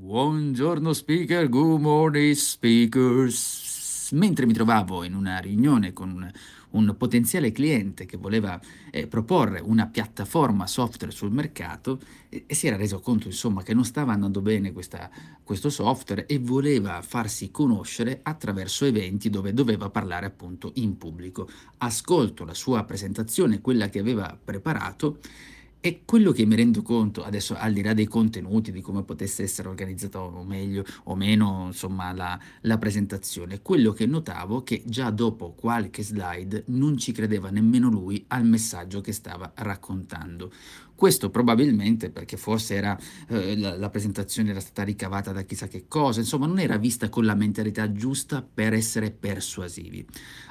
Buongiorno speaker, good morning speakers. Mentre mi trovavo in una riunione con un, un potenziale cliente che voleva eh, proporre una piattaforma software sul mercato e, e, si era reso conto insomma che non stava andando bene questa, questo software e voleva farsi conoscere attraverso eventi dove doveva parlare appunto in pubblico. Ascolto la sua presentazione, quella che aveva preparato e quello che mi rendo conto, adesso al di là dei contenuti, di come potesse essere organizzata o meglio o meno, insomma, la, la presentazione, quello che notavo che già dopo qualche slide non ci credeva nemmeno lui al messaggio che stava raccontando. Questo probabilmente perché forse era, eh, la, la, presentazione era stata ricavata da chissà che cosa, insomma non era vista con la mentalità giusta per essere persuasivi.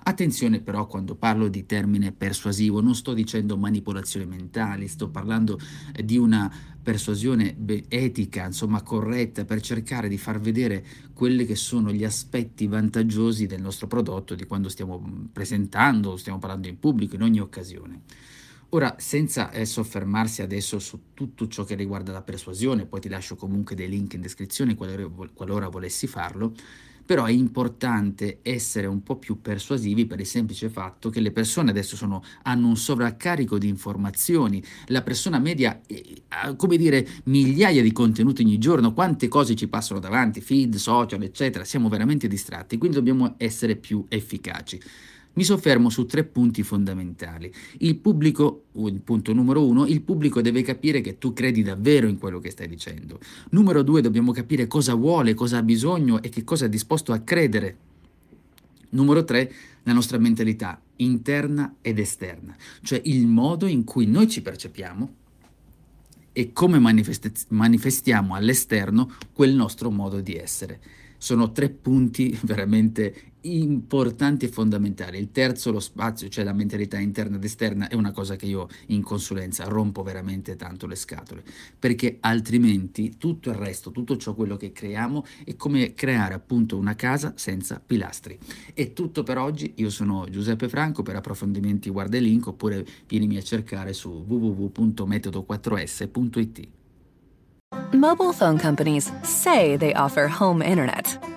Attenzione però quando parlo di termine persuasivo, non sto dicendo manipolazioni mentali, sto parlando eh, di una persuasione etica, insomma corretta, per cercare di far vedere quelli che sono gli aspetti vantaggiosi del nostro prodotto, di quando stiamo mm, presentando, stiamo parlando in pubblico, in ogni occasione. Ora, senza eh, soffermarsi adesso su tutto ciò che riguarda la persuasione, poi ti lascio comunque dei link in descrizione qualora, qualora volessi farlo, però è importante essere un po' più persuasivi per il semplice fatto che le persone adesso sono, hanno un sovraccarico di informazioni, la persona media eh, ha, come dire, migliaia di contenuti ogni giorno, quante cose ci passano davanti, feed, social, eccetera, siamo veramente distratti, quindi dobbiamo essere più efficaci. Mi soffermo su tre punti fondamentali. Il pubblico, punto numero uno, il pubblico deve capire che tu credi davvero in quello che stai dicendo. Numero due, dobbiamo capire cosa vuole, cosa ha bisogno e che cosa è disposto a credere. Numero tre, la nostra mentalità interna ed esterna, cioè il modo in cui noi ci percepiamo e come manifest- manifestiamo all'esterno quel nostro modo di essere. Sono tre punti veramente importanti e fondamentali. Il terzo, lo spazio, cioè la mentalità interna ed esterna, è una cosa che io in consulenza rompo veramente tanto le scatole, perché altrimenti tutto il resto, tutto ciò quello che creiamo è come creare appunto una casa senza pilastri. È tutto per oggi, io sono Giuseppe Franco, per approfondimenti guarda il link oppure vienimi a cercare su www.metodo4s.it. Mobile phone companies say they offer home internet.